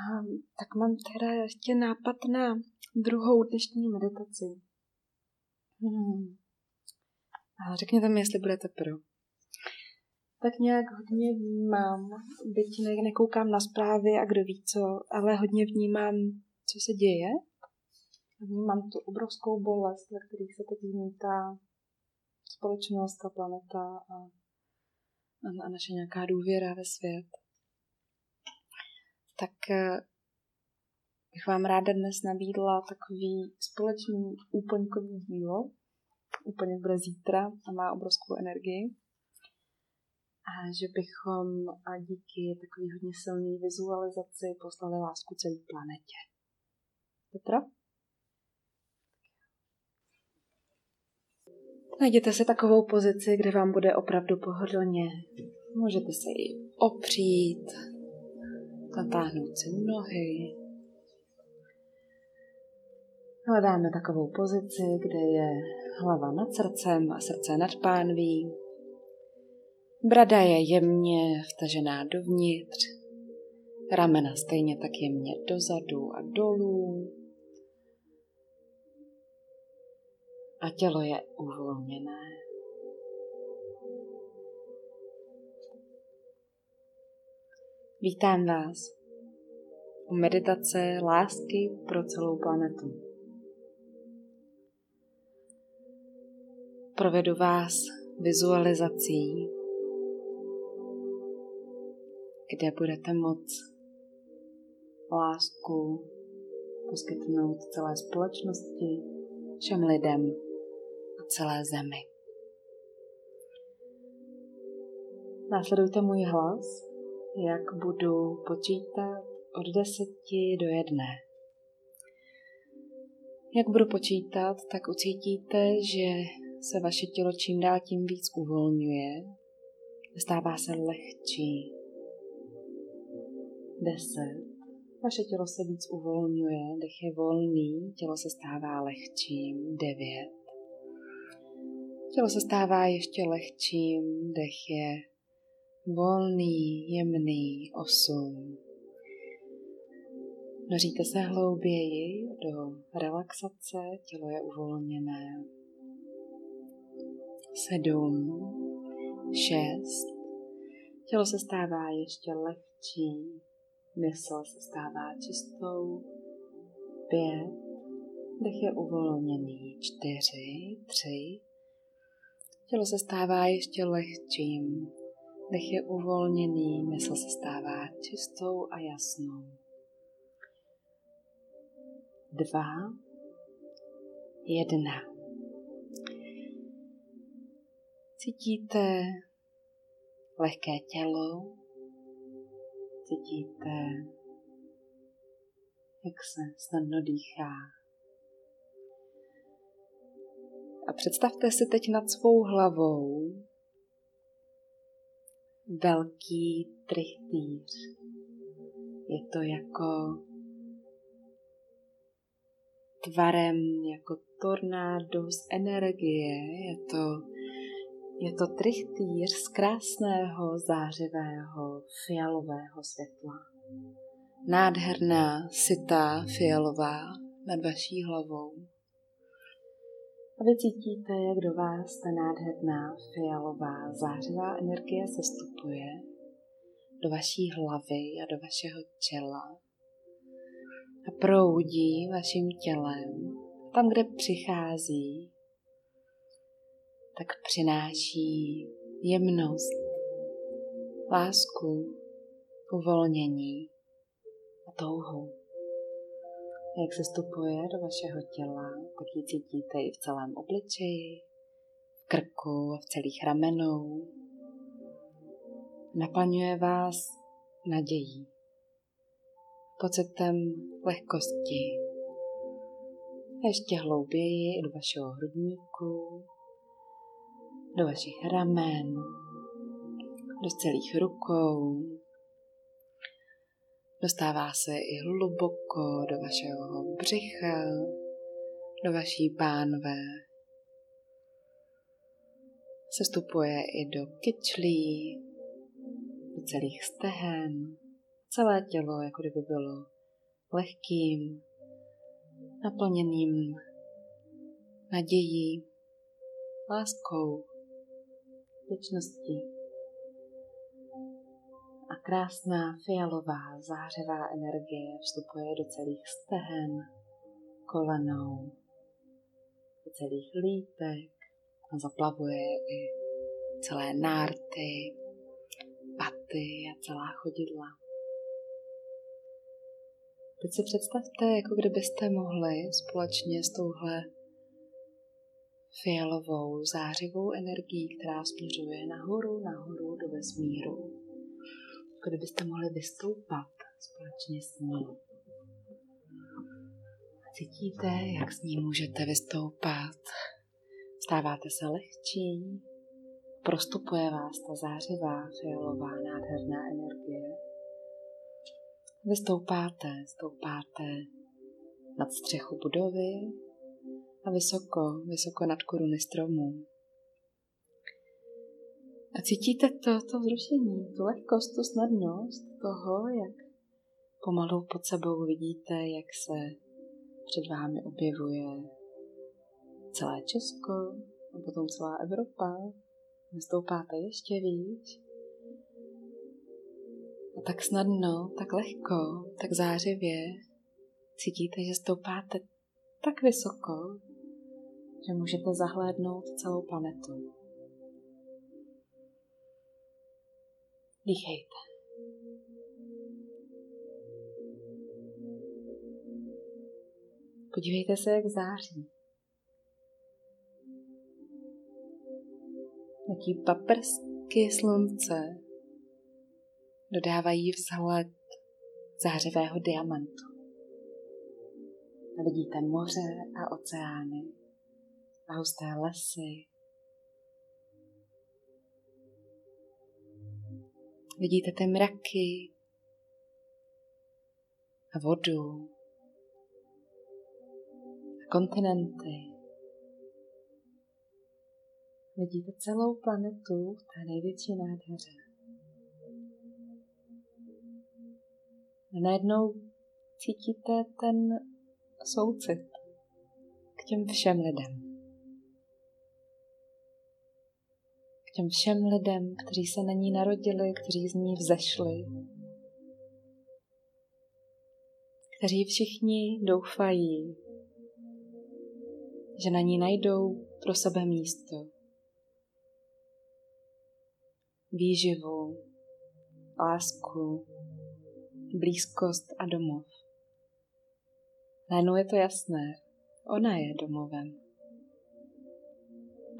A, tak mám teda ještě nápad na druhou dnešní meditaci. Hmm. Ale řekněte mi, jestli budete pro. Tak nějak hodně vnímám, byť ne, nekoukám na zprávy a kdo ví co, ale hodně vnímám, co se děje. Vnímám tu obrovskou bolest, ve kterých se teď zmítá společnost, ta planeta a, a naše nějaká důvěra ve svět. Tak eh, bych vám ráda dnes nabídla takový společný úplňkový dílo. Úplně bude zítra a má obrovskou energii. A že bychom a díky takový hodně silné vizualizaci poslali lásku celé planetě. Petra? Najděte si takovou pozici, kde vám bude opravdu pohodlně. Můžete se i opřít, natáhnout si nohy, Hledáme takovou pozici, kde je hlava nad srdcem a srdce nad pánví. Brada je jemně vtažená dovnitř, ramena stejně tak jemně dozadu a dolů. A tělo je uvolněné. Vítám vás u meditace lásky pro celou planetu. provedu vás vizualizací, kde budete moc lásku poskytnout celé společnosti, všem lidem a celé zemi. Následujte můj hlas, jak budu počítat od deseti do jedné. Jak budu počítat, tak ucítíte, že se vaše tělo čím dál tím víc uvolňuje, stává se lehčí. Deset. Vaše tělo se víc uvolňuje, dech je volný, tělo se stává lehčím. Devět. Tělo se stává ještě lehčím, dech je volný, jemný. Osm. Noříte se hlouběji do relaxace, tělo je uvolněné sedm, šest. Tělo se stává ještě lehčí, mysl se stává čistou, pět, dech je uvolněný, čtyři, tři. Tělo se stává ještě lehčím, dech je uvolněný, mysl se stává čistou a jasnou. Dva, jedna. Cítíte lehké tělo, cítíte, jak se snadno dýchá. A představte si teď nad svou hlavou velký trichtýř. Je to jako tvarem, jako tornádo z energie, je to je to trichtýř z krásného, zářivého, fialového světla. Nádherná, sitá, fialová nad vaší hlavou. A vy cítíte, jak do vás ta nádherná, fialová, zářivá energie sestupuje do vaší hlavy a do vašeho těla a proudí vaším tělem tam, kde přichází tak přináší jemnost, lásku, uvolnění a touhu. Jak se stupuje do vašeho těla, tak ji cítíte i v celém obličeji, v krku a v celých ramenou. Naplňuje vás nadějí, pocitem lehkosti. A ještě hlouběji do vašeho hrudníku, do vašich ramen, do celých rukou. Dostává se i hluboko do vašeho břicha, do vaší pánve. Sestupuje i do kyčlí, do celých stehen, celé tělo, jako kdyby bylo lehkým, naplněným nadějí, láskou, věčností. A krásná fialová zářivá energie vstupuje do celých stehen, kolenou, do celých lítek a zaplavuje i celé nárty, paty a celá chodidla. Teď si představte, jako kdybyste mohli společně s touhle fialovou zářivou energií, která směřuje nahoru, nahoru do vesmíru. Jako kdybyste mohli vystoupat společně s ní. Cítíte, jak s ní můžete vystoupat. Stáváte se lehčí, prostupuje vás ta zářivá, fialová, nádherná energie. Vystoupáte, stoupáte nad střechu budovy, a vysoko, vysoko nad koruny stromů. A cítíte to, to vzrušení, tu lehkost, tu snadnost toho, jak pomalu pod sebou vidíte, jak se před vámi objevuje celé Česko a potom celá Evropa. Vystoupáte ještě víc. A tak snadno, tak lehko, tak zářivě cítíte, že stoupáte tak vysoko, že můžete zahlédnout celou planetu. Dýchejte. Podívejte se, jak září. Jaký paprsky slunce dodávají vzhled zářivého diamantu. A vidíte moře a oceány a husté lesy. Vidíte ty mraky a vodu a kontinenty. Vidíte celou planetu v té největší nádheře. A najednou cítíte ten soucit k těm všem lidem. Těm všem lidem, kteří se na ní narodili, kteří z ní vzešli, kteří všichni doufají, že na ní najdou pro sebe místo, výživu, lásku, blízkost a domov. Najednou je to jasné, ona je domovem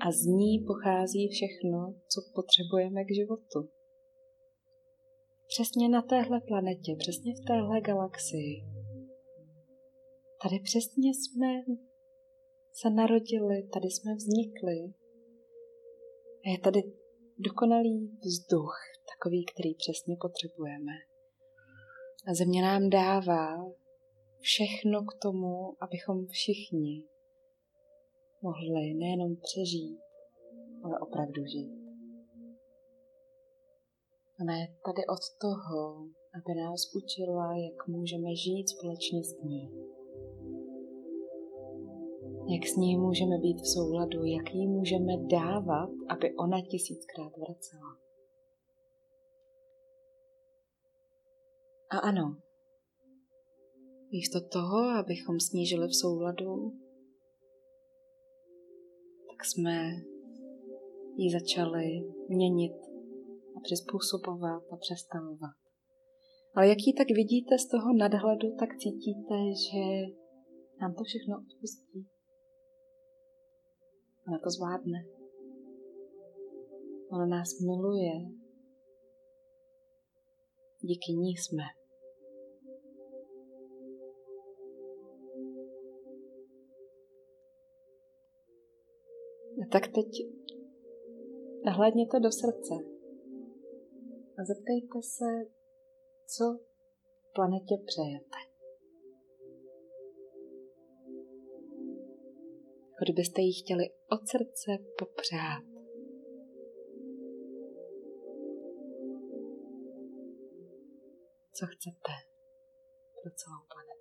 a z ní pochází všechno, co potřebujeme k životu. Přesně na téhle planetě, přesně v téhle galaxii. Tady přesně jsme se narodili, tady jsme vznikli. A je tady dokonalý vzduch, takový, který přesně potřebujeme. A země nám dává všechno k tomu, abychom všichni mohli nejenom přežít, ale opravdu žít. Ona je tady od toho, aby nás učila, jak můžeme žít společně s ní. Jak s ní můžeme být v souladu, jak jí můžeme dávat, aby ona tisíckrát vracela. A ano, místo toho, abychom snížili v souladu, tak jsme ji začali měnit a přizpůsobovat a přestavovat. Ale jak ji tak vidíte z toho nadhledu, tak cítíte, že nám to všechno odpustí. Ona to zvládne. Ona nás miluje. Díky ní jsme. Tak teď nahlédněte do srdce a zeptejte se, co planetě přejete. Jako kdybyste jí chtěli od srdce popřát. co chcete pro celou planetu.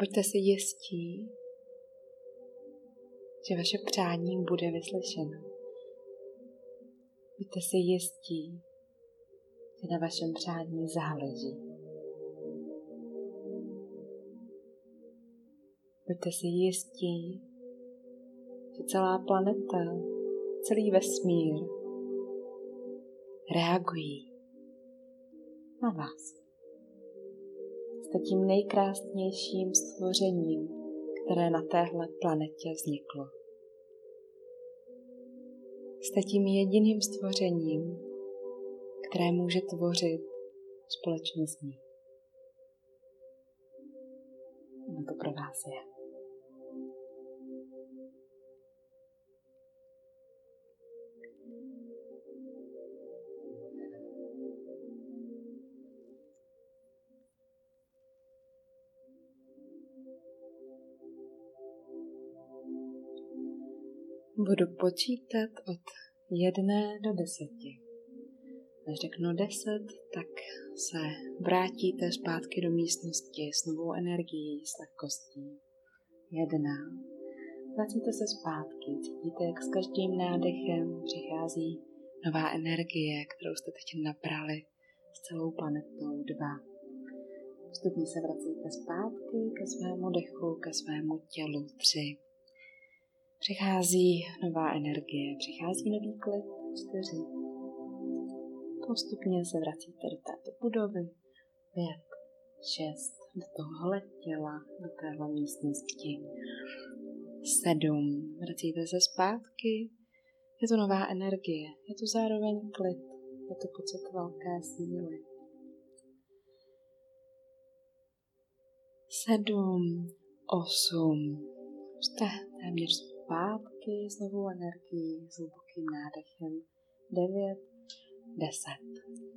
Buďte si jistí, že vaše přání bude vyslyšeno. Buďte si jistí, že na vašem přání záleží. Buďte si jistí, že celá planeta, celý vesmír reagují na vás jste tím nejkrásnějším stvořením, které na téhle planetě vzniklo. Jste tím jediným stvořením, které může tvořit společně s ní. Ono to pro vás je. Budu počítat od jedné do deseti. Až řeknu deset, tak se vrátíte zpátky do místnosti s novou energií, s lehkostí. Jedna. Vracíte se zpátky, cítíte, jak s každým nádechem přichází nová energie, kterou jste teď nabrali s celou planetou. Dva. Postupně se vracíte zpátky ke svému dechu, ke svému tělu. Tři Přichází nová energie, přichází nový klid, čtyři. Postupně se vracíte do této budovy, pět, šest, do tohohle těla, do téhle místnosti, sedm. Vracíte se zpátky, je to nová energie, je to zároveň klid, je to pocit velké síly. Sedm, osm, jste téměř zpátky s novou energií, s hlubokým nádechem. 9, 10.